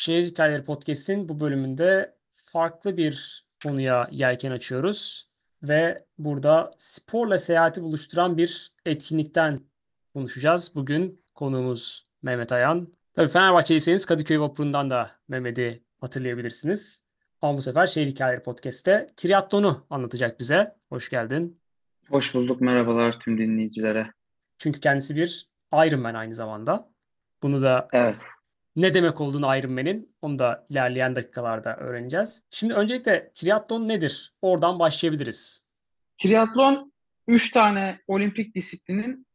Şehir Hikayeleri Podcast'in bu bölümünde farklı bir konuya yelken açıyoruz ve burada sporla seyahati buluşturan bir etkinlikten konuşacağız. Bugün konuğumuz Mehmet Ayan. Tabii Fenerbahçeliyseniz Kadıköy Vapuru'ndan da Mehmet'i hatırlayabilirsiniz. Ama bu sefer Şehir Hikayeleri Podcast'te triatlonu anlatacak bize. Hoş geldin. Hoş bulduk. Merhabalar tüm dinleyicilere. Çünkü kendisi bir Ironman aynı zamanda. Bunu da Evet. Ne demek olduğunu Ironman'in onu da ilerleyen dakikalarda öğreneceğiz. Şimdi öncelikle triatlon nedir? Oradan başlayabiliriz. Triatlon 3 tane olimpik disiplinin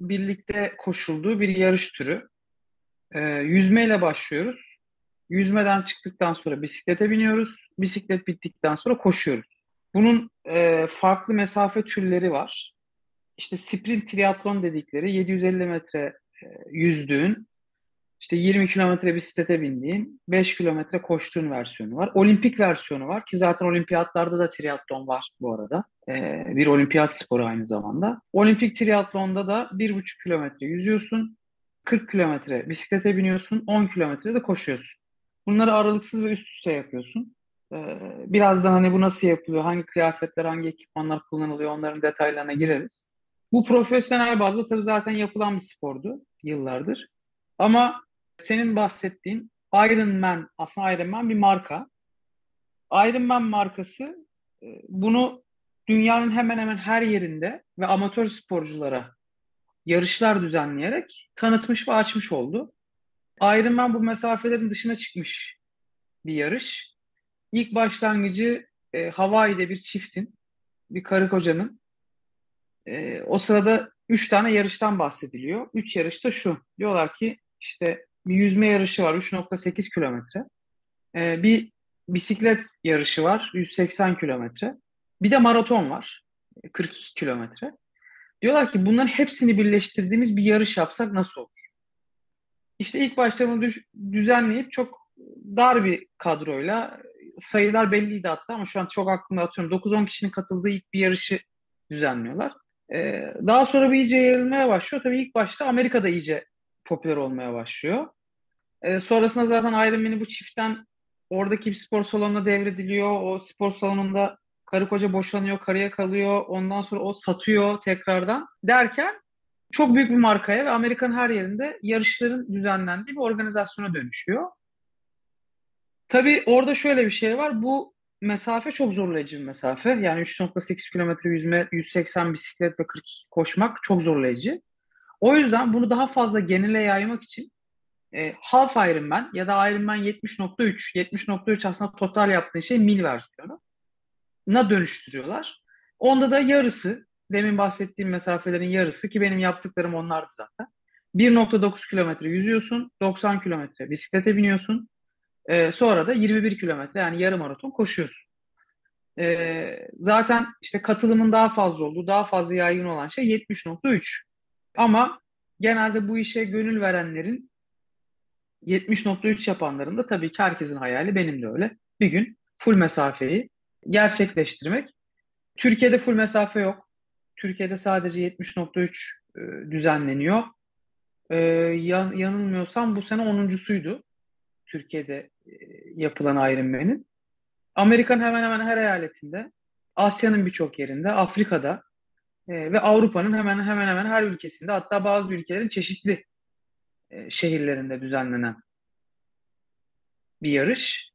birlikte koşulduğu bir yarış türü. Ee, yüzmeyle başlıyoruz. Yüzmeden çıktıktan sonra bisiklete biniyoruz. Bisiklet bittikten sonra koşuyoruz. Bunun e, farklı mesafe türleri var. İşte sprint triatlon dedikleri 750 metre e, yüzdüğün, işte 20 kilometre bisiklete bindiğin, 5 kilometre koştuğun versiyonu var. Olimpik versiyonu var ki zaten olimpiyatlarda da triatlon var bu arada. Ee, bir olimpiyat sporu aynı zamanda. Olimpik triatlonda da 1,5 kilometre yüzüyorsun, 40 kilometre bisiklete biniyorsun, 10 kilometre de koşuyorsun. Bunları aralıksız ve üst üste yapıyorsun. Ee, birazdan hani bu nasıl yapılıyor, hangi kıyafetler, hangi ekipmanlar kullanılıyor onların detaylarına gireriz. Bu profesyonel bazda tabii zaten yapılan bir spordu yıllardır. Ama senin bahsettiğin Iron Man, aslında Iron Man bir marka. Iron Man markası e, bunu dünyanın hemen hemen her yerinde ve amatör sporculara yarışlar düzenleyerek tanıtmış ve açmış oldu. Iron Man bu mesafelerin dışına çıkmış bir yarış. İlk başlangıcı e, Hawaii'de bir çiftin, bir karı kocanın. E, o sırada üç tane yarıştan bahsediliyor. Üç yarış da şu. Diyorlar ki işte bir yüzme yarışı var 3.8 kilometre. Ee, bir bisiklet yarışı var 180 kilometre. Bir de maraton var 42 kilometre. Diyorlar ki bunların hepsini birleştirdiğimiz bir yarış yapsak nasıl olur? İşte ilk başta bunu düzenleyip çok dar bir kadroyla sayılar belliydi hatta ama şu an çok aklımda atıyorum. 9-10 kişinin katıldığı ilk bir yarışı düzenliyorlar. Ee, daha sonra bir iyice yayılmaya başlıyor. Tabii ilk başta Amerika'da iyice popüler olmaya başlıyor. E, sonrasında zaten Iron Man'i bu çiftten oradaki bir spor salonuna devrediliyor. O spor salonunda karı koca boşanıyor, karıya kalıyor. Ondan sonra o satıyor tekrardan derken çok büyük bir markaya ve Amerika'nın her yerinde yarışların düzenlendiği bir organizasyona dönüşüyor. Tabii orada şöyle bir şey var. Bu mesafe çok zorlayıcı bir mesafe. Yani 3.8 kilometre yüzme, 180 bisiklet ve 40 koşmak çok zorlayıcı. O yüzden bunu daha fazla genele yaymak için e, Half Ironman ya da Ironman 70.3, 70.3 aslında total yaptığı şey mil versiyonu na dönüştürüyorlar. Onda da yarısı, demin bahsettiğim mesafelerin yarısı ki benim yaptıklarım onlardı zaten. 1.9 kilometre yüzüyorsun, 90 kilometre bisiklete biniyorsun. E, sonra da 21 kilometre yani yarım maraton koşuyorsun. E, zaten işte katılımın daha fazla olduğu, daha fazla yaygın olan şey 70.3. Ama genelde bu işe gönül verenlerin 70.3 yapanların da tabii ki herkesin hayali benim de öyle. Bir gün full mesafeyi gerçekleştirmek. Türkiye'de full mesafe yok. Türkiye'de sadece 70.3 e, düzenleniyor. E, yan, yanılmıyorsam bu sene 10.suydu. Türkiye'de e, yapılan Ironman'in. Amerika'nın hemen hemen her eyaletinde, Asya'nın birçok yerinde, Afrika'da, e, ve Avrupa'nın hemen hemen hemen her ülkesinde hatta bazı ülkelerin çeşitli e, şehirlerinde düzenlenen bir yarış.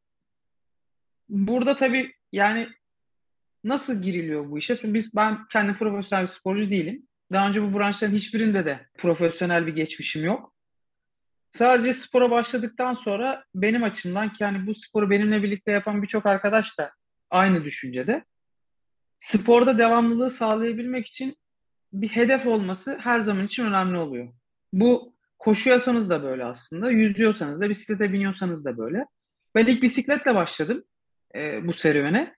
Burada tabii yani nasıl giriliyor bu işe? Biz ben kendi profesyonel bir sporcu değilim. Daha önce bu branşların hiçbirinde de profesyonel bir geçmişim yok. Sadece spora başladıktan sonra benim açımdan ki yani bu sporu benimle birlikte yapan birçok arkadaş da aynı düşüncede. Sporda devamlılığı sağlayabilmek için bir hedef olması her zaman için önemli oluyor. Bu koşuyorsanız da böyle aslında, yüzüyorsanız da, bisiklete biniyorsanız da böyle. Ben ilk bisikletle başladım e, bu serüvene.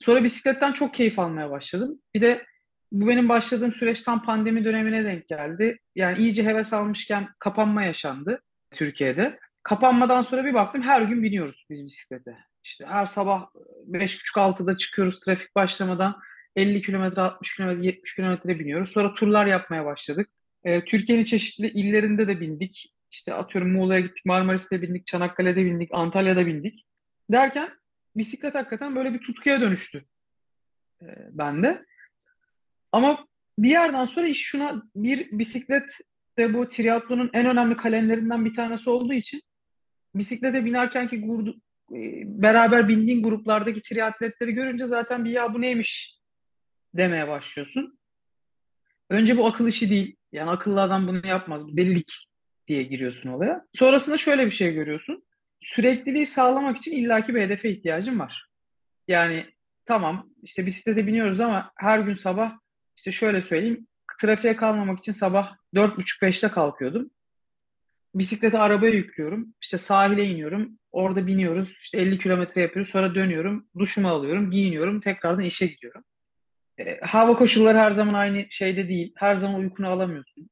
Sonra bisikletten çok keyif almaya başladım. Bir de bu benim başladığım süreç tam pandemi dönemine denk geldi. Yani iyice heves almışken kapanma yaşandı Türkiye'de. Kapanmadan sonra bir baktım her gün biniyoruz biz bisiklete. İşte her sabah 5.30-6'da çıkıyoruz trafik başlamadan 50 kilometre, 60 kilometre, 70 kilometre biniyoruz. Sonra turlar yapmaya başladık. E, Türkiye'nin çeşitli illerinde de bindik. İşte atıyorum Muğla'ya gittik, Marmaris'te bindik, Çanakkale'de bindik, Antalya'da bindik. Derken bisiklet hakikaten böyle bir tutkuya dönüştü e, bende. Ama bir yerden sonra iş şuna bir bisiklet de bu triatlonun en önemli kalemlerinden bir tanesi olduğu için bisiklete binerken ki e, beraber bindiğin gruplardaki triatletleri görünce zaten bir ya bu neymiş demeye başlıyorsun. Önce bu akıl işi değil. Yani akıllı adam bunu yapmaz. Bu delilik diye giriyorsun olaya. Sonrasında şöyle bir şey görüyorsun. Sürekliliği sağlamak için illaki bir hedefe ihtiyacın var. Yani tamam işte bisiklete biniyoruz ama her gün sabah işte şöyle söyleyeyim trafiğe kalmamak için sabah 4.30-5'te kalkıyordum. Bisiklete arabaya yüklüyorum. İşte sahile iniyorum. Orada biniyoruz. İşte 50 kilometre yapıyoruz. Sonra dönüyorum. Duşumu alıyorum. Giyiniyorum. Tekrardan işe gidiyorum. E, hava koşulları her zaman aynı şeyde değil. Her zaman uykunu alamıyorsun.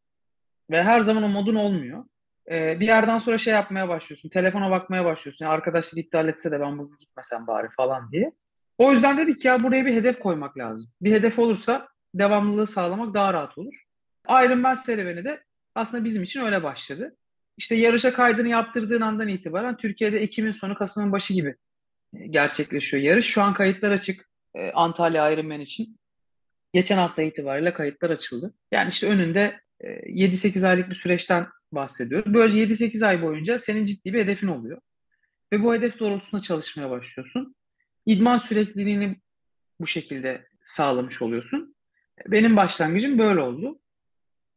Ve her zaman o modun olmuyor. E, bir yerden sonra şey yapmaya başlıyorsun. Telefona bakmaya başlıyorsun. Yani arkadaşlar iptal etse de ben bugün gitmesem bari falan diye. O yüzden dedik ya buraya bir hedef koymak lazım. Bir hedef olursa devamlılığı sağlamak daha rahat olur. Ironman serüveni de aslında bizim için öyle başladı. İşte yarışa kaydını yaptırdığın andan itibaren Türkiye'de Ekim'in sonu Kasım'ın başı gibi e, gerçekleşiyor yarış. Şu an kayıtlar açık e, Antalya Ironman için. Geçen hafta itibariyle kayıtlar açıldı. Yani işte önünde 7-8 e, aylık bir süreçten bahsediyoruz. Böylece 7-8 ay boyunca senin ciddi bir hedefin oluyor. Ve bu hedef doğrultusunda çalışmaya başlıyorsun. İdman sürekliliğini bu şekilde sağlamış oluyorsun. Benim başlangıcım böyle oldu.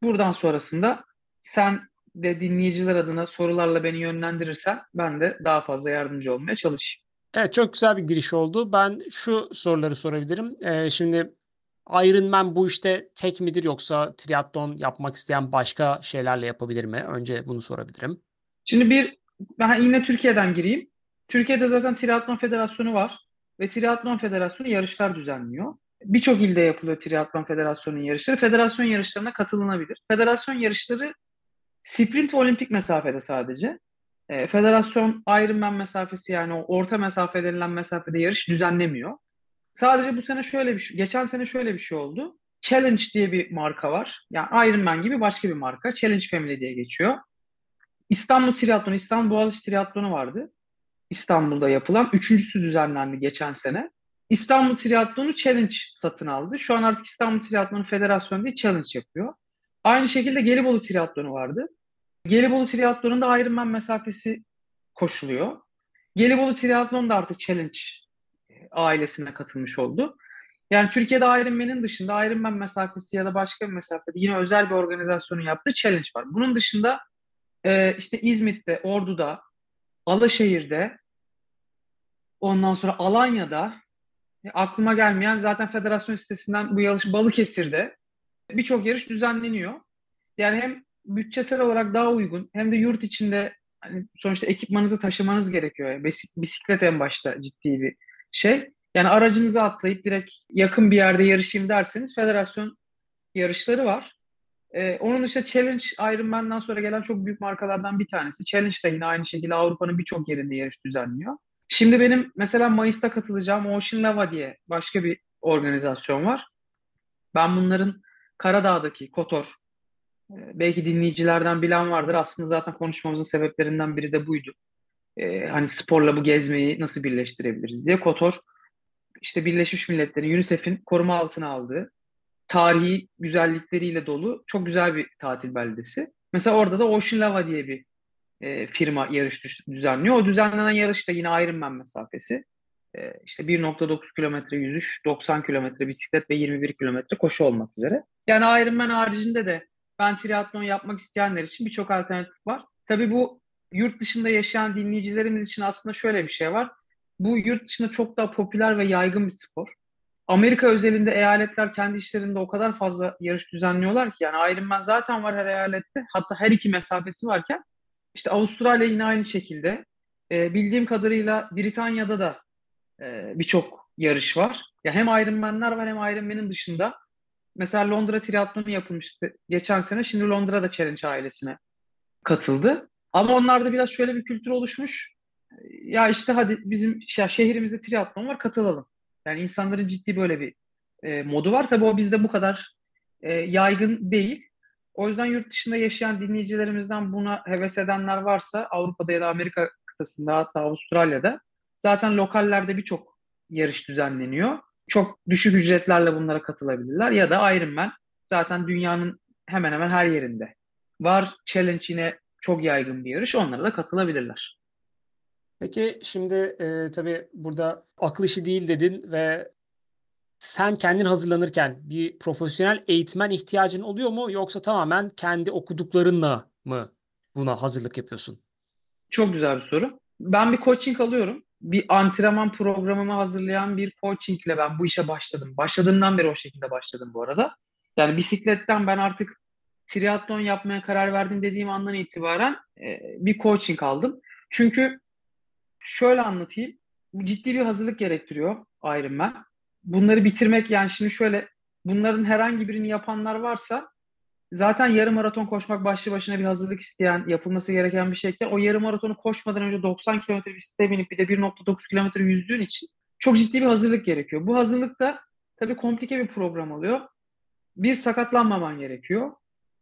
Buradan sonrasında sen de dinleyiciler adına sorularla beni yönlendirirsen ben de daha fazla yardımcı olmaya çalışayım. Evet çok güzel bir giriş oldu. Ben şu soruları sorabilirim. Ee, şimdi Ironman bu işte tek midir yoksa triatlon yapmak isteyen başka şeylerle yapabilir mi? Önce bunu sorabilirim. Şimdi bir ben yine Türkiye'den gireyim. Türkiye'de zaten Triatlon Federasyonu var ve Triatlon Federasyonu yarışlar düzenliyor. Birçok ilde yapılıyor Triatlon Federasyonu'nun yarışları. Federasyon yarışlarına katılınabilir. Federasyon yarışları sprint olimpik mesafede sadece. E, federasyon Ironman mesafesi yani o orta mesafe denilen mesafede yarış düzenlemiyor. Sadece bu sene şöyle bir şey, geçen sene şöyle bir şey oldu. Challenge diye bir marka var. Yani Ironman gibi başka bir marka. Challenge Family diye geçiyor. İstanbul Triatlonu, İstanbul Boğaziçi Triatlonu vardı. İstanbul'da yapılan. Üçüncüsü düzenlendi geçen sene. İstanbul Triatlonu Challenge satın aldı. Şu an artık İstanbul Triatlonu Federasyonu değil Challenge yapıyor. Aynı şekilde Gelibolu Triatlonu vardı. Gelibolu Triatlonu'nda Ironman mesafesi koşuluyor. Gelibolu Triatlon da artık Challenge ailesine katılmış oldu. Yani Türkiye'de Ironman'in dışında Ironman mesafesi ya da başka bir mesafede yine özel bir organizasyonun yaptığı challenge var. Bunun dışında e, işte İzmit'te, Ordu'da, Alaşehir'de, ondan sonra Alanya'da e, aklıma gelmeyen zaten federasyon sitesinden bu yarış Balıkesir'de birçok yarış düzenleniyor. Yani hem bütçesel olarak daha uygun hem de yurt içinde hani sonuçta ekipmanınızı taşımanız gerekiyor. Bisiklet en başta ciddi bir şey. Yani aracınızı atlayıp direkt yakın bir yerde yarışayım derseniz federasyon yarışları var. Ee, onun dışında Challenge Ironman'dan sonra gelen çok büyük markalardan bir tanesi. Challenge de yine aynı şekilde Avrupa'nın birçok yerinde yarış düzenliyor. Şimdi benim mesela Mayıs'ta katılacağım Ocean Lava diye başka bir organizasyon var. Ben bunların Karadağ'daki Kotor, e, belki dinleyicilerden bilen vardır. Aslında zaten konuşmamızın sebeplerinden biri de buydu e, hani sporla bu gezmeyi nasıl birleştirebiliriz diye Kotor işte Birleşmiş Milletler'in UNICEF'in koruma altına aldığı tarihi güzellikleriyle dolu çok güzel bir tatil beldesi. Mesela orada da Ocean Lava diye bir e, firma yarış düzenliyor. O düzenlenen yarış da yine Ironman mesafesi. E, işte 1.9 kilometre yüzüş, 90 kilometre bisiklet ve 21 kilometre koşu olmak üzere. Yani Ironman haricinde de ben triatlon yapmak isteyenler için birçok alternatif var. Tabii bu yurt dışında yaşayan dinleyicilerimiz için aslında şöyle bir şey var. Bu yurt dışında çok daha popüler ve yaygın bir spor. Amerika özelinde eyaletler kendi işlerinde o kadar fazla yarış düzenliyorlar ki yani Ironman zaten var her eyalette. Hatta her iki mesafesi varken işte Avustralya yine aynı şekilde. E, bildiğim kadarıyla Britanya'da da e, birçok yarış var. Ya hem Ironman'ler var hem Ironman'in dışında. Mesela Londra triatlonu yapılmıştı geçen sene. Şimdi Londra'da Challenge ailesine katıldı. Ama onlarda biraz şöyle bir kültür oluşmuş. Ya işte hadi bizim ya şehrimizde triatlon var katılalım. Yani insanların ciddi böyle bir e, modu var. Tabii o bizde bu kadar e, yaygın değil. O yüzden yurt dışında yaşayan dinleyicilerimizden buna heves edenler varsa Avrupa'da ya da Amerika kıtasında hatta Avustralya'da zaten lokallerde birçok yarış düzenleniyor. Çok düşük ücretlerle bunlara katılabilirler ya da Ironman zaten dünyanın hemen hemen her yerinde. Var Challenge yine çok yaygın bir yarış. Onlara da katılabilirler. Peki şimdi e, tabii burada akıl işi değil dedin ve sen kendin hazırlanırken bir profesyonel eğitmen ihtiyacın oluyor mu yoksa tamamen kendi okuduklarınla mı buna hazırlık yapıyorsun? Çok güzel bir soru. Ben bir coaching alıyorum. Bir antrenman programımı hazırlayan bir coaching ile ben bu işe başladım. Başladığımdan beri o şekilde başladım bu arada. Yani bisikletten ben artık triatlon yapmaya karar verdim dediğim andan itibaren e, bir coaching aldım. Çünkü şöyle anlatayım. Ciddi bir hazırlık gerektiriyor Ironman. Bunları bitirmek yani şimdi şöyle bunların herhangi birini yapanlar varsa zaten yarım maraton koşmak başlı başına bir hazırlık isteyen, yapılması gereken bir şeyken o yarım maratonu koşmadan önce 90 kilometre bisiklete binip bir de 1.9 kilometre yüzdüğün için çok ciddi bir hazırlık gerekiyor. Bu hazırlık da tabii komplike bir program oluyor. Bir sakatlanmaman gerekiyor.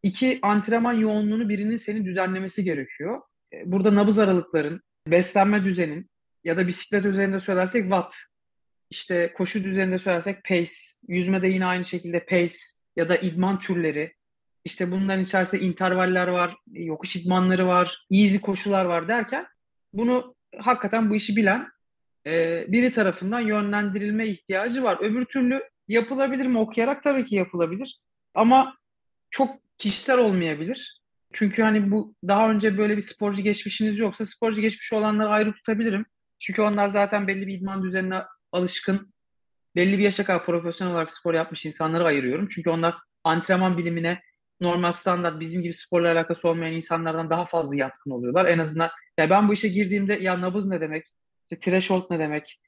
İki antrenman yoğunluğunu birinin seni düzenlemesi gerekiyor. E, burada nabız aralıkların, beslenme düzenin ya da bisiklet üzerinde söylersek watt, işte koşu düzeninde söylersek pace, yüzmede yine aynı şekilde pace ya da idman türleri, işte bunların içerisinde intervaller var, yokuş idmanları var, easy koşular var derken bunu hakikaten bu işi bilen e, biri tarafından yönlendirilme ihtiyacı var. Öbür türlü yapılabilir mi okuyarak tabii ki yapılabilir. Ama çok kişisel olmayabilir. Çünkü hani bu daha önce böyle bir sporcu geçmişiniz yoksa sporcu geçmişi olanları ayrı tutabilirim. Çünkü onlar zaten belli bir idman düzenine alışkın, belli bir yaşa kadar profesyonel olarak spor yapmış insanları ayırıyorum. Çünkü onlar antrenman bilimine normal standart bizim gibi sporla alakası olmayan insanlardan daha fazla yatkın oluyorlar. En azından ya ben bu işe girdiğimde ya nabız ne demek, işte threshold ne demek,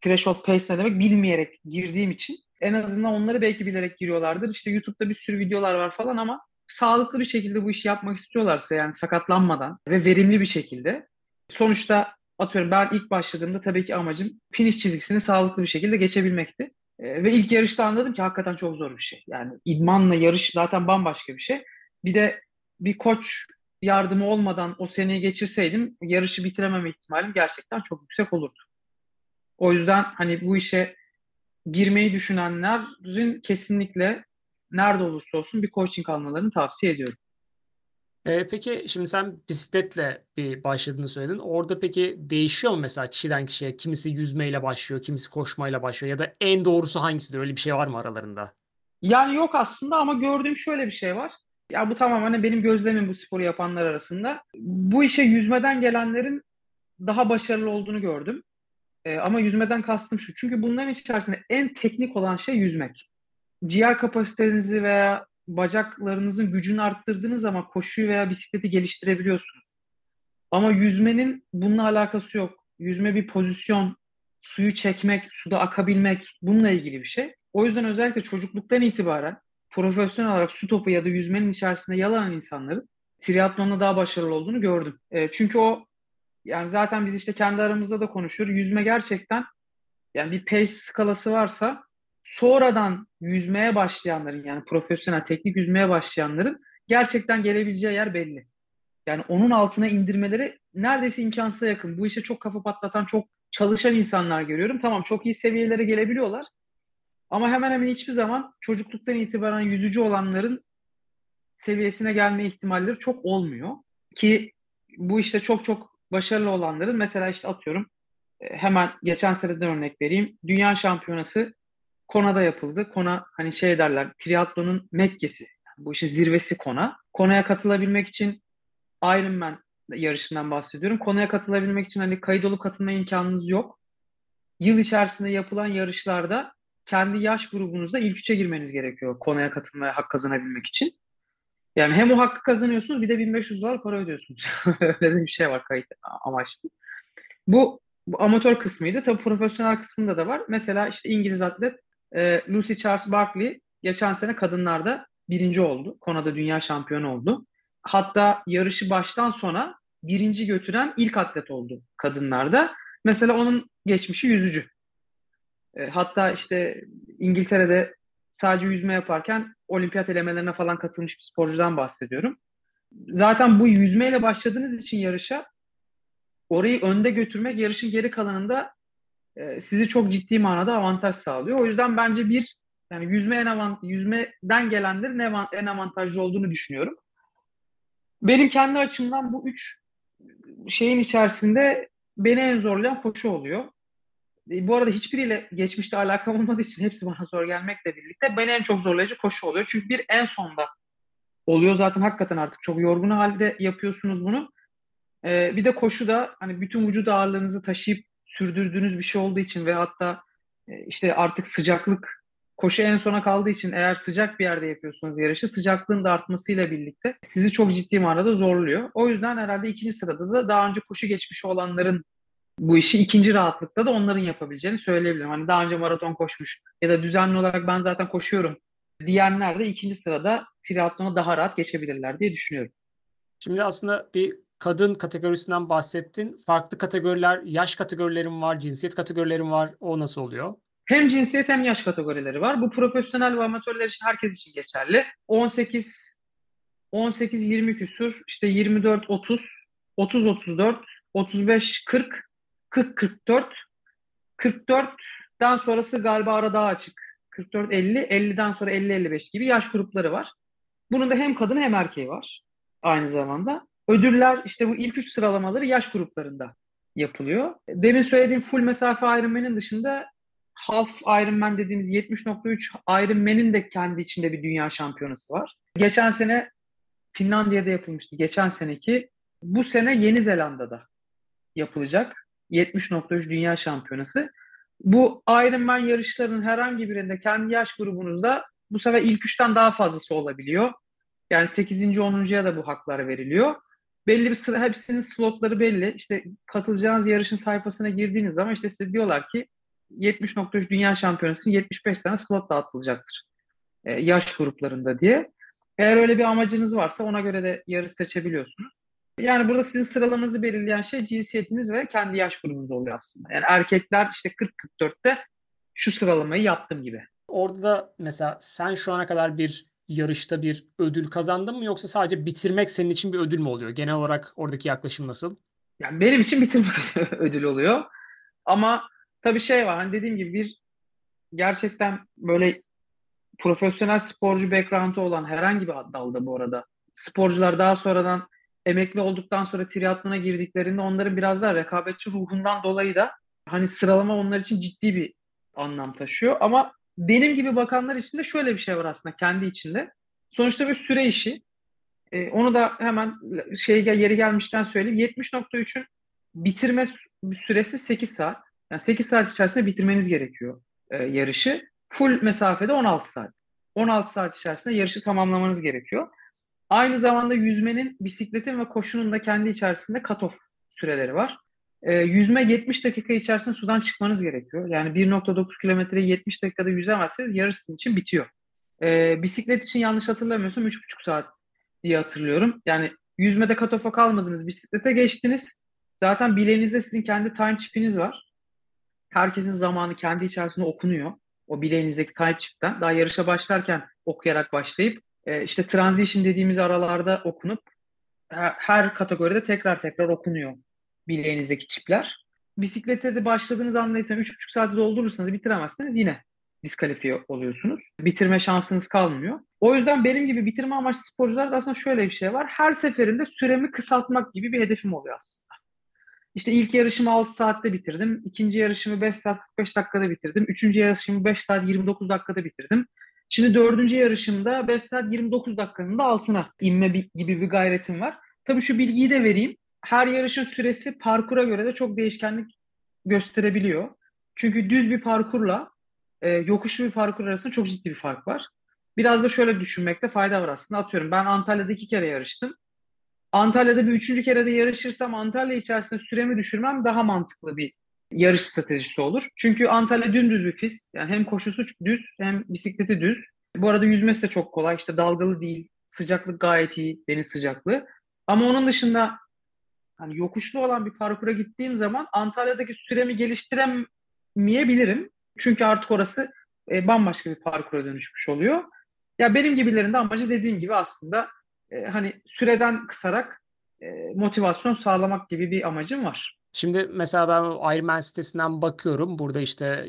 threshold pace ne demek bilmeyerek girdiğim için en azından onları belki bilerek giriyorlardır. İşte YouTube'da bir sürü videolar var falan ama sağlıklı bir şekilde bu işi yapmak istiyorlarsa yani sakatlanmadan ve verimli bir şekilde sonuçta atıyorum ben ilk başladığımda tabii ki amacım finish çizgisini sağlıklı bir şekilde geçebilmekti. E, ve ilk yarışta anladım ki hakikaten çok zor bir şey. Yani idmanla yarış zaten bambaşka bir şey. Bir de bir koç yardımı olmadan o seneyi geçirseydim yarışı bitirememe ihtimalim gerçekten çok yüksek olurdu. O yüzden hani bu işe girmeyi düşünenlerin kesinlikle nerede olursa olsun bir coaching almalarını tavsiye ediyorum. E, peki şimdi sen bisikletle bir başladığını söyledin. Orada peki değişiyor mu mesela kişiden kişiye? Kimisi yüzmeyle başlıyor, kimisi koşmayla başlıyor ya da en doğrusu hangisidir? Öyle bir şey var mı aralarında? Yani yok aslında ama gördüğüm şöyle bir şey var. Ya bu tamamen benim gözlemim bu sporu yapanlar arasında. Bu işe yüzmeden gelenlerin daha başarılı olduğunu gördüm. E, ama yüzmeden kastım şu. Çünkü bunların içerisinde en teknik olan şey yüzmek. Ciğer kapasitenizi veya bacaklarınızın gücünü arttırdığınız zaman koşuyu veya bisikleti geliştirebiliyorsunuz. Ama yüzmenin bununla alakası yok. Yüzme bir pozisyon, suyu çekmek, suda akabilmek bununla ilgili bir şey. O yüzden özellikle çocukluktan itibaren profesyonel olarak su topu ya da yüzmenin içerisinde yalanan insanların triatlonda daha başarılı olduğunu gördüm. E, çünkü o yani zaten biz işte kendi aramızda da konuşuyoruz. Yüzme gerçekten yani bir pace skalası varsa sonradan yüzmeye başlayanların yani profesyonel teknik yüzmeye başlayanların gerçekten gelebileceği yer belli. Yani onun altına indirmeleri neredeyse imkansıza yakın. Bu işe çok kafa patlatan, çok çalışan insanlar görüyorum. Tamam çok iyi seviyelere gelebiliyorlar. Ama hemen hemen hiçbir zaman çocukluktan itibaren yüzücü olanların seviyesine gelme ihtimalleri çok olmuyor. Ki bu işte çok çok başarılı olanların mesela işte atıyorum e, hemen geçen seneden örnek vereyim. Dünya şampiyonası Kona'da yapıldı. Kona hani şey derler triatlonun Mekke'si. Bu işin zirvesi Kona. Kona'ya katılabilmek için Ironman yarışından bahsediyorum. Kona'ya katılabilmek için hani kayıt olup katılma imkanınız yok. Yıl içerisinde yapılan yarışlarda kendi yaş grubunuzda ilk üçe girmeniz gerekiyor Kona'ya katılmaya hak kazanabilmek için. Yani hem o hakkı kazanıyorsunuz bir de 1500 dolar para ödüyorsunuz. Öyle de bir şey var kayıt amaçlı. Bu, bu amatör kısmıydı. Tabii profesyonel kısmında da var. Mesela işte İngiliz atlet e, Lucy Charles Barkley geçen sene kadınlarda birinci oldu. Konada dünya şampiyonu oldu. Hatta yarışı baştan sona birinci götüren ilk atlet oldu kadınlarda. Mesela onun geçmişi yüzücü. E, hatta işte İngiltere'de sadece yüzme yaparken olimpiyat elemelerine falan katılmış bir sporcudan bahsediyorum. Zaten bu yüzmeyle başladığınız için yarışa orayı önde götürmek yarışın geri kalanında e, sizi çok ciddi manada avantaj sağlıyor. O yüzden bence bir yani yüzme en avant yüzmeden gelenlerin en avantajlı olduğunu düşünüyorum. Benim kendi açımdan bu üç şeyin içerisinde beni en zorlayan koşu oluyor. E, bu arada hiçbiriyle geçmişte alakam olmadığı için hepsi bana zor gelmekle birlikte beni en çok zorlayıcı koşu oluyor. Çünkü bir en sonda oluyor zaten hakikaten artık çok yorgun halde yapıyorsunuz bunu. Ee, bir de koşu da hani bütün vücut ağırlığınızı taşıyıp sürdürdüğünüz bir şey olduğu için ve hatta e, işte artık sıcaklık koşu en sona kaldığı için eğer sıcak bir yerde yapıyorsunuz yarışı sıcaklığın da artmasıyla birlikte sizi çok ciddi manada zorluyor. O yüzden herhalde ikinci sırada da daha önce koşu geçmiş olanların bu işi ikinci rahatlıkta da onların yapabileceğini söyleyebilirim. Hani daha önce maraton koşmuş ya da düzenli olarak ben zaten koşuyorum diyenler de ikinci sırada triatlona daha rahat geçebilirler diye düşünüyorum. Şimdi aslında bir kadın kategorisinden bahsettin. Farklı kategoriler, yaş kategorilerim var, cinsiyet kategorilerim var. O nasıl oluyor? Hem cinsiyet hem yaş kategorileri var. Bu profesyonel ve amatörler için herkes için geçerli. 18 18 20 küsur, işte 24 30, 30 34, 35 40, 40 44, 44'den sonrası galiba ara daha açık. 44 50, 50'den sonra 50 55 gibi yaş grupları var. Bunun da hem kadın hem erkeği var aynı zamanda. Ödüller işte bu ilk üç sıralamaları yaş gruplarında yapılıyor. Demin söylediğim full mesafe Ironman'in dışında Half Ironman dediğimiz 70.3 Ironman'in de kendi içinde bir dünya şampiyonası var. Geçen sene Finlandiya'da yapılmıştı. Geçen seneki bu sene Yeni Zelanda'da yapılacak 70.3 dünya şampiyonası. Bu Ironman yarışlarının herhangi birinde kendi yaş grubunuzda bu sefer ilk üçten daha fazlası olabiliyor. Yani 8. 10.ya da bu haklar veriliyor. Belli bir sıra hepsinin slotları belli. İşte katılacağınız yarışın sayfasına girdiğiniz zaman işte size diyorlar ki 70.3 Dünya Şampiyonası'nın 75 tane slot dağıtılacaktır. E, yaş gruplarında diye. Eğer öyle bir amacınız varsa ona göre de yarış seçebiliyorsunuz. Yani burada sizin sıralamanızı belirleyen şey cinsiyetiniz ve kendi yaş grubunuz oluyor aslında. Yani erkekler işte 40-44'te şu sıralamayı yaptım gibi. Orada da mesela sen şu ana kadar bir yarışta bir ödül kazandın mı yoksa sadece bitirmek senin için bir ödül mü oluyor? Genel olarak oradaki yaklaşım nasıl? Yani benim için bitirmek ödül oluyor. Ama tabii şey var hani dediğim gibi bir gerçekten böyle profesyonel sporcu background'ı olan herhangi bir dalda bu arada sporcular daha sonradan emekli olduktan sonra triatlona girdiklerinde onların biraz daha rekabetçi ruhundan dolayı da hani sıralama onlar için ciddi bir anlam taşıyor. Ama benim gibi bakanlar için de şöyle bir şey var aslında kendi içinde. Sonuçta bir süre işi. Ee, onu da hemen şey yeri gelmişken söyleyeyim. 70.3'ün bitirme süresi 8 saat. Yani 8 saat içerisinde bitirmeniz gerekiyor e, yarışı. Full mesafede 16 saat. 16 saat içerisinde yarışı tamamlamanız gerekiyor. Aynı zamanda yüzmenin, bisikletin ve koşunun da kendi içerisinde cut-off süreleri var. E, yüzme 70 dakika içerisinde sudan çıkmanız gerekiyor. Yani 1.9 kilometreyi 70 dakikada yüzemezseniz yarış sizin için bitiyor. E, bisiklet için yanlış hatırlamıyorsam 3.5 saat diye hatırlıyorum. Yani yüzmede cut-off'a kalmadınız, bisiklete geçtiniz. Zaten bileğinizde sizin kendi time chip'iniz var. Herkesin zamanı kendi içerisinde okunuyor. O bileğinizdeki time chip'ten. Daha yarışa başlarken okuyarak başlayıp e, işte transition dediğimiz aralarda okunup her, her kategoride tekrar tekrar okunuyor bileğinizdeki çipler. Bisiklete de başladığınız anda itibaren 3,5 saati doldurursanız bitiremezseniz yine diskalifiye oluyorsunuz. Bitirme şansınız kalmıyor. O yüzden benim gibi bitirme amaçlı sporcularda aslında şöyle bir şey var. Her seferinde süremi kısaltmak gibi bir hedefim oluyor aslında. İşte ilk yarışımı 6 saatte bitirdim. ikinci yarışımı 5 saat 45 dakikada bitirdim. Üçüncü yarışımı 5 saat 29 dakikada bitirdim. Şimdi dördüncü yarışımda 5 saat 29 dakikanın da altına inme gibi bir gayretim var. Tabii şu bilgiyi de vereyim. Her yarışın süresi parkura göre de çok değişkenlik gösterebiliyor. Çünkü düz bir parkurla e, yokuşlu bir parkur arasında çok ciddi bir fark var. Biraz da şöyle düşünmekte fayda var aslında. Atıyorum ben Antalya'da iki kere yarıştım. Antalya'da bir üçüncü kere de yarışırsam Antalya içerisinde süremi düşürmem daha mantıklı bir yarış stratejisi olur. Çünkü Antalya dümdüz bir pist. Yani hem koşusu düz hem bisikleti düz. Bu arada yüzmesi de çok kolay. İşte dalgalı değil. Sıcaklık gayet iyi. Deniz sıcaklığı. Ama onun dışında hani yokuşlu olan bir parkura gittiğim zaman Antalya'daki süremi geliştiremeyebilirim. Çünkü artık orası e, bambaşka bir parkura dönüşmüş oluyor. Ya benim gibilerin de amacı dediğim gibi aslında e, hani süreden kısarak e, motivasyon sağlamak gibi bir amacım var. Şimdi mesela ben Ironman sitesinden bakıyorum. Burada işte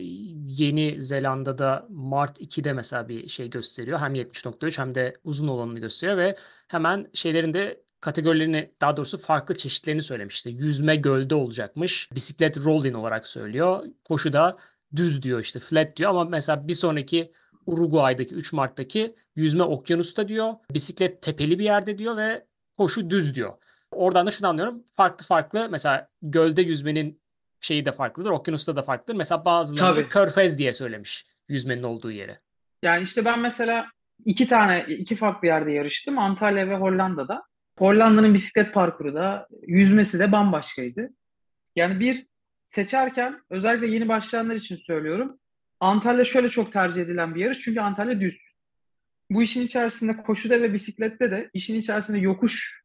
Yeni Zelanda'da Mart 2'de mesela bir şey gösteriyor. Hem 70.3 hem de uzun olanını gösteriyor ve hemen şeylerin de kategorilerini daha doğrusu farklı çeşitlerini söylemişti. Yüzme gölde olacakmış. Bisiklet rolling olarak söylüyor. Koşuda düz diyor işte flat diyor ama mesela bir sonraki Uruguay'daki 3 Mart'taki yüzme okyanusta diyor. Bisiklet tepeli bir yerde diyor ve koşu düz diyor. Oradan da şunu anlıyorum. Farklı farklı mesela gölde yüzmenin şeyi de farklıdır. Okyanusta da farklıdır. Mesela bazıları Tabii. Körfez diye söylemiş yüzmenin olduğu yeri. Yani işte ben mesela iki tane, iki farklı yerde yarıştım. Antalya ve Hollanda'da. Hollanda'nın bisiklet parkuru da, yüzmesi de bambaşkaydı. Yani bir seçerken özellikle yeni başlayanlar için söylüyorum. Antalya şöyle çok tercih edilen bir yarış. Çünkü Antalya düz. Bu işin içerisinde koşuda ve bisiklette de işin içerisinde yokuş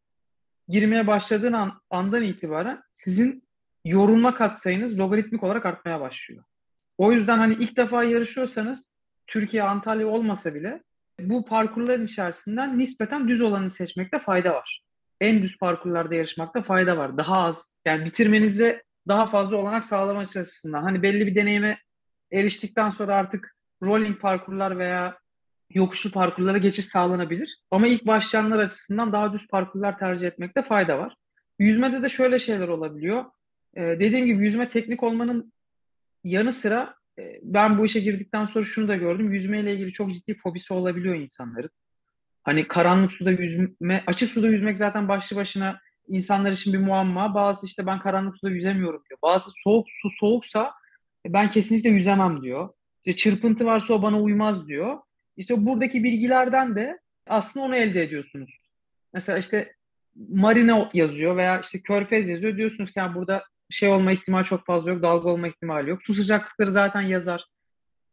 girmeye başladığın an, andan itibaren sizin yorulma katsayınız logaritmik olarak artmaya başlıyor. O yüzden hani ilk defa yarışıyorsanız Türkiye, Antalya olmasa bile bu parkurların içerisinden nispeten düz olanı seçmekte fayda var. En düz parkurlarda yarışmakta fayda var. Daha az yani bitirmenize daha fazla olanak sağlamak açısından. Hani belli bir deneyime eriştikten sonra artık rolling parkurlar veya yokuşlu parkurlara geçiş sağlanabilir. Ama ilk başlayanlar açısından daha düz parkurlar tercih etmekte fayda var. Yüzmede de şöyle şeyler olabiliyor. Ee, dediğim gibi yüzme teknik olmanın yanı sıra ben bu işe girdikten sonra şunu da gördüm. Yüzmeyle ilgili çok ciddi fobisi olabiliyor insanların. Hani karanlık suda yüzme, açık suda yüzmek zaten başlı başına insanlar için bir muamma. Bazı işte ben karanlık suda yüzemiyorum diyor. Bazı soğuk su soğuksa e, ben kesinlikle yüzemem diyor. İşte çırpıntı varsa o bana uymaz diyor. İşte buradaki bilgilerden de aslında onu elde ediyorsunuz. Mesela işte marina yazıyor veya işte körfez yazıyor. Diyorsunuz ki yani burada şey olma ihtimali çok fazla yok, dalga olma ihtimali yok. Su sıcaklıkları zaten yazar.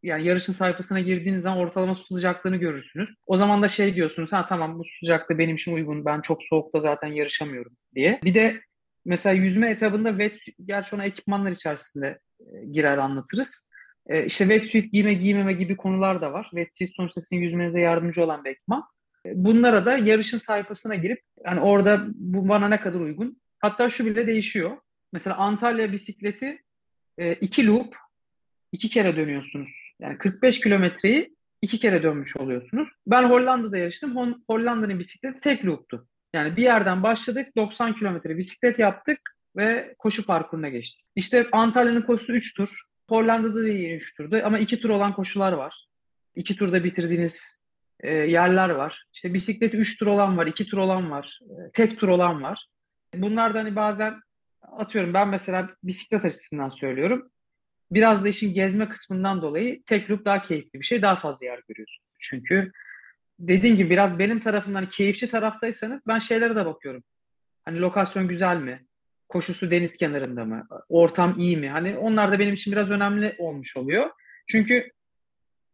Yani yarışın sayfasına girdiğiniz zaman ortalama su sıcaklığını görürsünüz. O zaman da şey diyorsunuz, ha tamam bu sıcaklığı benim için uygun, ben çok soğukta zaten yarışamıyorum diye. Bir de mesela yüzme etabında wet, gerçi ona ekipmanlar içerisinde e, girer anlatırız. E, işte wetsuit giyme giymeme gibi konular da var. Wetsuit sonuçta sizin yüzmenize yardımcı olan bir ekipman. E, bunlara da yarışın sayfasına girip yani orada bu bana ne kadar uygun. Hatta şu bile değişiyor. Mesela Antalya bisikleti e, iki loop iki kere dönüyorsunuz. Yani 45 kilometreyi iki kere dönmüş oluyorsunuz. Ben Hollanda'da yarıştım. Hollanda'nın bisikleti tek loop'tu. Yani bir yerden başladık 90 kilometre bisiklet yaptık ve koşu parkuruna geçtik. İşte Antalya'nın koşusu 3 tur. Hollanda'da da yine 3 turdu ama 2 tur olan koşular var. 2 turda bitirdiğiniz e, yerler var. İşte bisiklet 3 tur olan var, 2 tur olan var, e, tek tur olan var. Bunlar da hani bazen atıyorum ben mesela bisiklet açısından söylüyorum. Biraz da işin gezme kısmından dolayı tek loop daha keyifli bir şey. Daha fazla yer görüyorsunuz. Çünkü dediğim gibi biraz benim tarafımdan keyifçi taraftaysanız ben şeylere de bakıyorum. Hani lokasyon güzel mi? Koşusu deniz kenarında mı? Ortam iyi mi? Hani onlar da benim için biraz önemli olmuş oluyor. Çünkü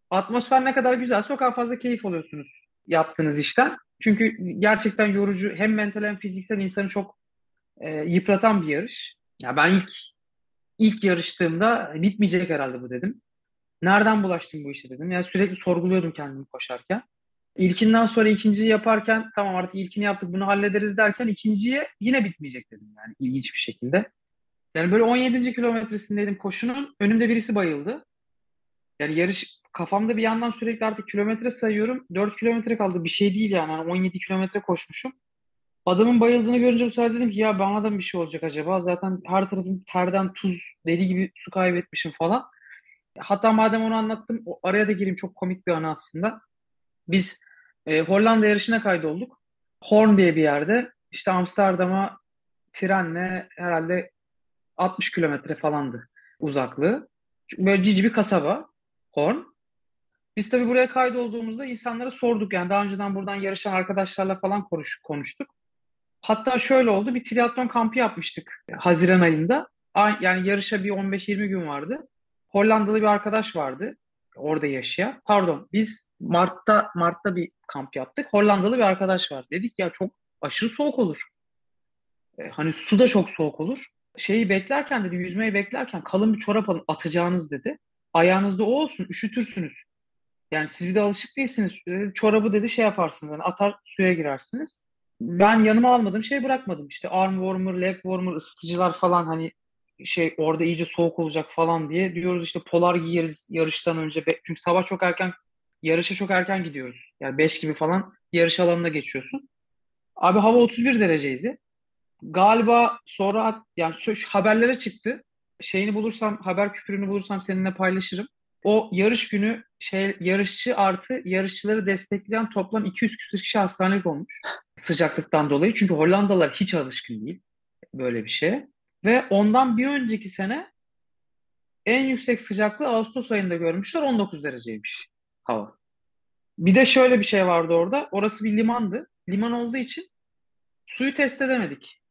atmosfer ne kadar güzelse o kadar fazla keyif alıyorsunuz yaptığınız işten. Çünkü gerçekten yorucu hem mental hem fiziksel insanı çok e, yıpratan bir yarış. Ya ben ilk ilk yarıştığımda bitmeyecek herhalde bu dedim. Nereden bulaştım bu işe dedim. Yani sürekli sorguluyordum kendimi koşarken. İlkinden sonra ikinciyi yaparken tamam artık ilkini yaptık bunu hallederiz derken ikinciye yine bitmeyecek dedim yani ilginç bir şekilde. Yani böyle 17. kilometresindeydim koşunun önümde birisi bayıldı. Yani yarış kafamda bir yandan sürekli artık kilometre sayıyorum. 4 kilometre kaldı bir şey değil yani. yani 17 kilometre koşmuşum. Adamın bayıldığını görünce bu sefer dedim ki ya bana da bir şey olacak acaba. Zaten her tarafım terden tuz, deli gibi su kaybetmişim falan. Hatta madem onu anlattım araya da gireyim çok komik bir anı aslında. Biz e, Hollanda yarışına kaydolduk. Horn diye bir yerde. İşte Amsterdam'a trenle herhalde 60 kilometre falandı uzaklığı. Böyle cici bir kasaba Horn. Biz tabii buraya kaydolduğumuzda insanlara sorduk yani daha önceden buradan yarışan arkadaşlarla falan konuş, konuştuk. Hatta şöyle oldu bir triatlon kampı yapmıştık Haziran ayında. Yani yarışa bir 15-20 gün vardı. Hollandalı bir arkadaş vardı orada yaşayan. Pardon biz Mart'ta Mart'ta bir kamp yaptık. Hollandalı bir arkadaş var. Dedik ya çok aşırı soğuk olur. E, hani su da çok soğuk olur. Şeyi beklerken dedi yüzmeyi beklerken kalın bir çorap alın atacağınız dedi. Ayağınızda o olsun üşütürsünüz. Yani siz bir de alışık değilsiniz. Çorabı dedi şey yaparsınız. Yani atar suya girersiniz. Ben yanıma almadığım şey bırakmadım. İşte arm warmer, leg warmer, ısıtıcılar falan hani şey orada iyice soğuk olacak falan diye diyoruz işte polar giyeriz yarıştan önce. Çünkü sabah çok erken yarışa çok erken gidiyoruz. Yani 5 gibi falan yarış alanına geçiyorsun. Abi hava 31 dereceydi. Galiba sonra yani şu, şu haberlere çıktı. Şeyini bulursam haber küpürünü bulursam seninle paylaşırım. O yarış günü şey yarışçı artı yarışçıları destekleyen toplam 200 küsur kişi hastanelik olmuş sıcaklıktan dolayı. Çünkü Hollandalılar hiç alışkın değil böyle bir şeye. Ve ondan bir önceki sene en yüksek sıcaklığı Ağustos ayında görmüşler 19 dereceymiş hava. Bir de şöyle bir şey vardı orada. Orası bir limandı. Liman olduğu için suyu test edemedik.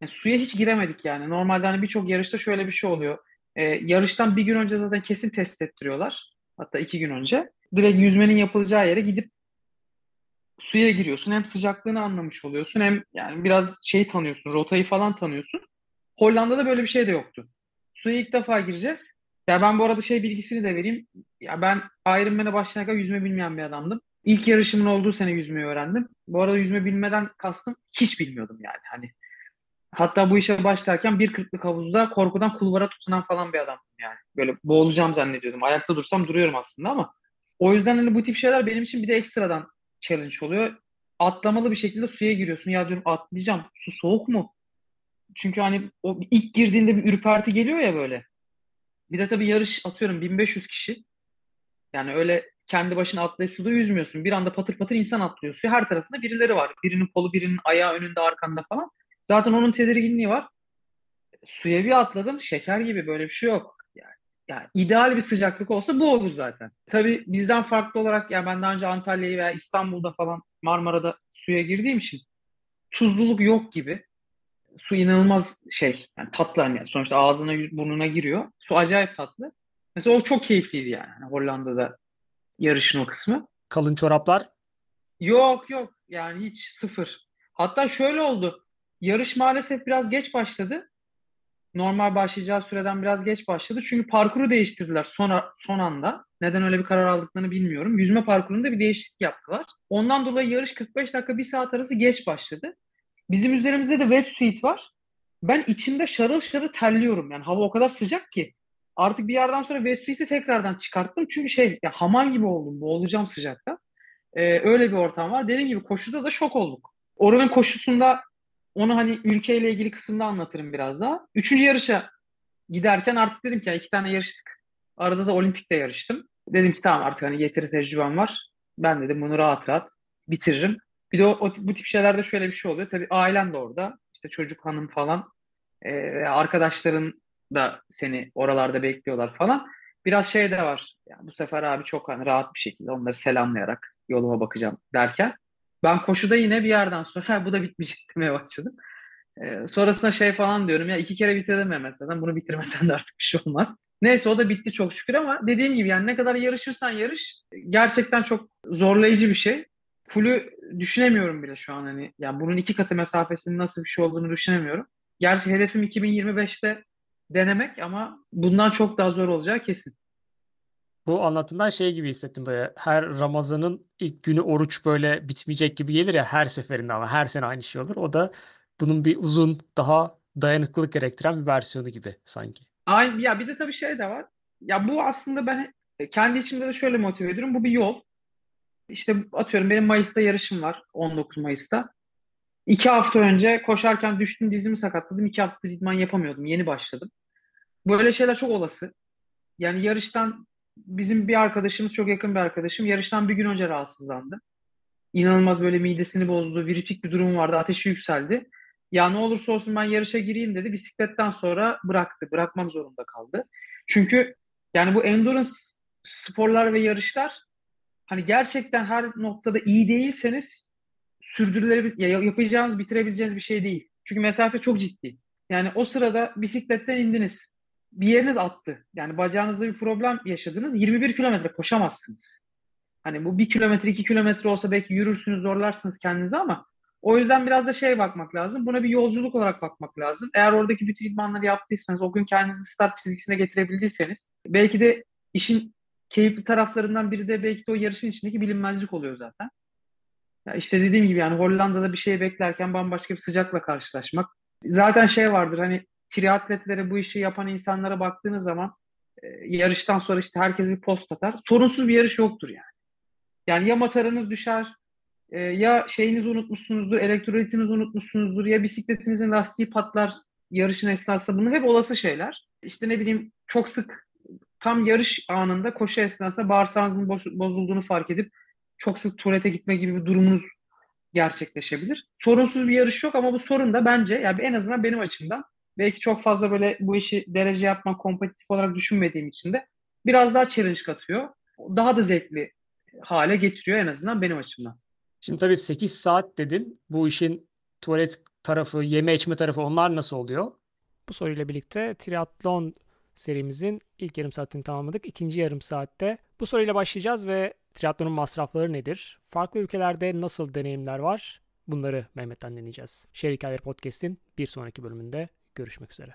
Yani suya hiç giremedik yani. Normalde hani birçok yarışta şöyle bir şey oluyor. Ee, yarıştan bir gün önce zaten kesin test ettiriyorlar. Hatta iki gün önce. Direkt yüzmenin yapılacağı yere gidip suya giriyorsun. Hem sıcaklığını anlamış oluyorsun hem yani biraz şey tanıyorsun, rotayı falan tanıyorsun. Hollanda'da böyle bir şey de yoktu. Suya ilk defa gireceğiz. Ya ben bu arada şey bilgisini de vereyim. Ya ben Ironman'e başlarken yüzme bilmeyen bir adamdım. İlk yarışımın olduğu sene yüzmeyi öğrendim. Bu arada yüzme bilmeden kastım hiç bilmiyordum yani. Hani hatta bu işe başlarken bir kırklık havuzda korkudan kulvara tutunan falan bir adamdım yani. Böyle boğulacağım zannediyordum. Ayakta dursam duruyorum aslında ama o yüzden hani bu tip şeyler benim için bir de ekstradan challenge oluyor. Atlamalı bir şekilde suya giriyorsun. Ya diyorum atlayacağım. Su soğuk mu? Çünkü hani o ilk girdiğinde bir ürperti geliyor ya böyle. Bir de tabii yarış atıyorum 1500 kişi. Yani öyle kendi başına atlayıp suda yüzmüyorsun. Bir anda patır patır insan atlıyor suya. Her tarafında birileri var. Birinin kolu, birinin ayağı önünde, arkanda falan. Zaten onun tedirginliği var. Suya bir atladım. Şeker gibi böyle bir şey yok. Yani, yani ideal bir sıcaklık olsa bu olur zaten. Tabii bizden farklı olarak yani ben daha önce Antalya'yı veya İstanbul'da falan Marmara'da suya girdiğim için tuzluluk yok gibi. Su inanılmaz şey. Yani tatlı hani sonuçta ağzına burnuna giriyor. Su acayip tatlı. Mesela o çok keyifliydi yani. Hani Hollanda'da yarışın o kısmı. Kalın çoraplar. Yok yok yani hiç sıfır. Hatta şöyle oldu. Yarış maalesef biraz geç başladı. Normal başlayacağı süreden biraz geç başladı. Çünkü parkuru değiştirdiler sonra son anda. Neden öyle bir karar aldıklarını bilmiyorum. Yüzme parkurunda bir değişiklik yaptılar. Ondan dolayı yarış 45 dakika 1 saat arası geç başladı. Bizim üzerimizde de wetsuit var. Ben içimde şarıl şarıl terliyorum. Yani hava o kadar sıcak ki. Artık bir yerden sonra wetsuit'i tekrardan çıkarttım. Çünkü şey ya hamam gibi oldum. Boğulacağım sıcakta. Ee, öyle bir ortam var. Dediğim gibi koşuda da şok olduk. Oranın koşusunda onu hani ülkeyle ilgili kısımda anlatırım biraz daha. Üçüncü yarışa giderken artık dedim ki iki tane yarıştık. Arada da olimpikte yarıştım. Dedim ki tamam artık hani yeteri tecrübem var. Ben dedim bunu rahat rahat bitiririm. Bir de o, o, bu tip şeylerde şöyle bir şey oluyor. Tabii ailen de orada. İşte çocuk hanım falan. Ee, arkadaşların da seni oralarda bekliyorlar falan. Biraz şey de var. Yani bu sefer abi çok hani rahat bir şekilde onları selamlayarak yoluma bakacağım derken. Ben koşuda yine bir yerden sonra bu da bitmeyecek demeye başladım. Ee, sonrasında şey falan diyorum ya iki kere bitirdim ya mesela. Bunu bitirmesen de artık bir şey olmaz. Neyse o da bitti çok şükür ama dediğim gibi yani ne kadar yarışırsan yarış gerçekten çok zorlayıcı bir şey. Full'ü düşünemiyorum bile şu an hani. Yani bunun iki katı mesafesinin nasıl bir şey olduğunu düşünemiyorum. Gerçi hedefim 2025'te denemek ama bundan çok daha zor olacağı kesin. Bu anlatından şey gibi hissettim böyle. Her Ramazan'ın ilk günü oruç böyle bitmeyecek gibi gelir ya her seferinde ama her sene aynı şey olur. O da bunun bir uzun, daha dayanıklılık gerektiren bir versiyonu gibi sanki. Aynı, ya bir de tabii şey de var. Ya bu aslında ben kendi içimde de şöyle motive ediyorum. Bu bir yol. İşte atıyorum benim Mayıs'ta yarışım var. 19 Mayıs'ta. İki hafta önce koşarken düştüm dizimi sakatladım. İki hafta idman yapamıyordum. Yeni başladım. Böyle şeyler çok olası. Yani yarıştan bizim bir arkadaşımız çok yakın bir arkadaşım yarıştan bir gün önce rahatsızlandı. İnanılmaz böyle midesini bozdu. Virütik bir durum vardı. Ateşi yükseldi. Ya ne olursa olsun ben yarışa gireyim dedi. Bisikletten sonra bıraktı. Bırakmam zorunda kaldı. Çünkü yani bu endurance sporlar ve yarışlar hani gerçekten her noktada iyi değilseniz sürdürülebilir, ya yapacağınız, bitirebileceğiniz bir şey değil. Çünkü mesafe çok ciddi. Yani o sırada bisikletten indiniz. Bir yeriniz attı. Yani bacağınızda bir problem yaşadınız. 21 kilometre koşamazsınız. Hani bu bir kilometre, iki kilometre olsa belki yürürsünüz, zorlarsınız kendinizi ama o yüzden biraz da şey bakmak lazım. Buna bir yolculuk olarak bakmak lazım. Eğer oradaki bütün idmanları yaptıysanız, o gün kendinizi start çizgisine getirebildiyseniz belki de işin keyifli taraflarından biri de belki de o yarışın içindeki bilinmezlik oluyor zaten. Ya işte dediğim gibi yani Hollanda'da bir şey beklerken bambaşka bir sıcakla karşılaşmak. Zaten şey vardır hani triatletlere bu işi yapan insanlara baktığınız zaman e, yarıştan sonra işte herkes bir post atar. Sorunsuz bir yarış yoktur yani. Yani ya matarınız düşer, e, ya şeyinizi unutmuşsunuzdur, elektrolitinizi unutmuşsunuzdur, ya bisikletinizin lastiği patlar yarışın esnasında. Bunlar hep olası şeyler. İşte ne bileyim çok sık tam yarış anında koşu esnasında bağırsağınızın bozulduğunu fark edip çok sık tuvalete gitme gibi bir durumunuz gerçekleşebilir. Sorunsuz bir yarış yok ama bu sorun da bence yani en azından benim açımdan belki çok fazla böyle bu işi derece yapmak, kompetitif olarak düşünmediğim için de biraz daha challenge katıyor. Daha da zevkli hale getiriyor en azından benim açımdan. Şimdi tabii 8 saat dedin. Bu işin tuvalet tarafı, yeme içme tarafı onlar nasıl oluyor? Bu soruyla birlikte triatlon serimizin ilk yarım saatini tamamladık. İkinci yarım saatte bu soruyla başlayacağız ve triatlonun masrafları nedir? Farklı ülkelerde nasıl deneyimler var? Bunları Mehmet'ten dinleyeceğiz. Şehir Hikayeleri Podcast'in bir sonraki bölümünde görüşmek üzere.